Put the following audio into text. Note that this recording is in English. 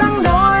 đang nói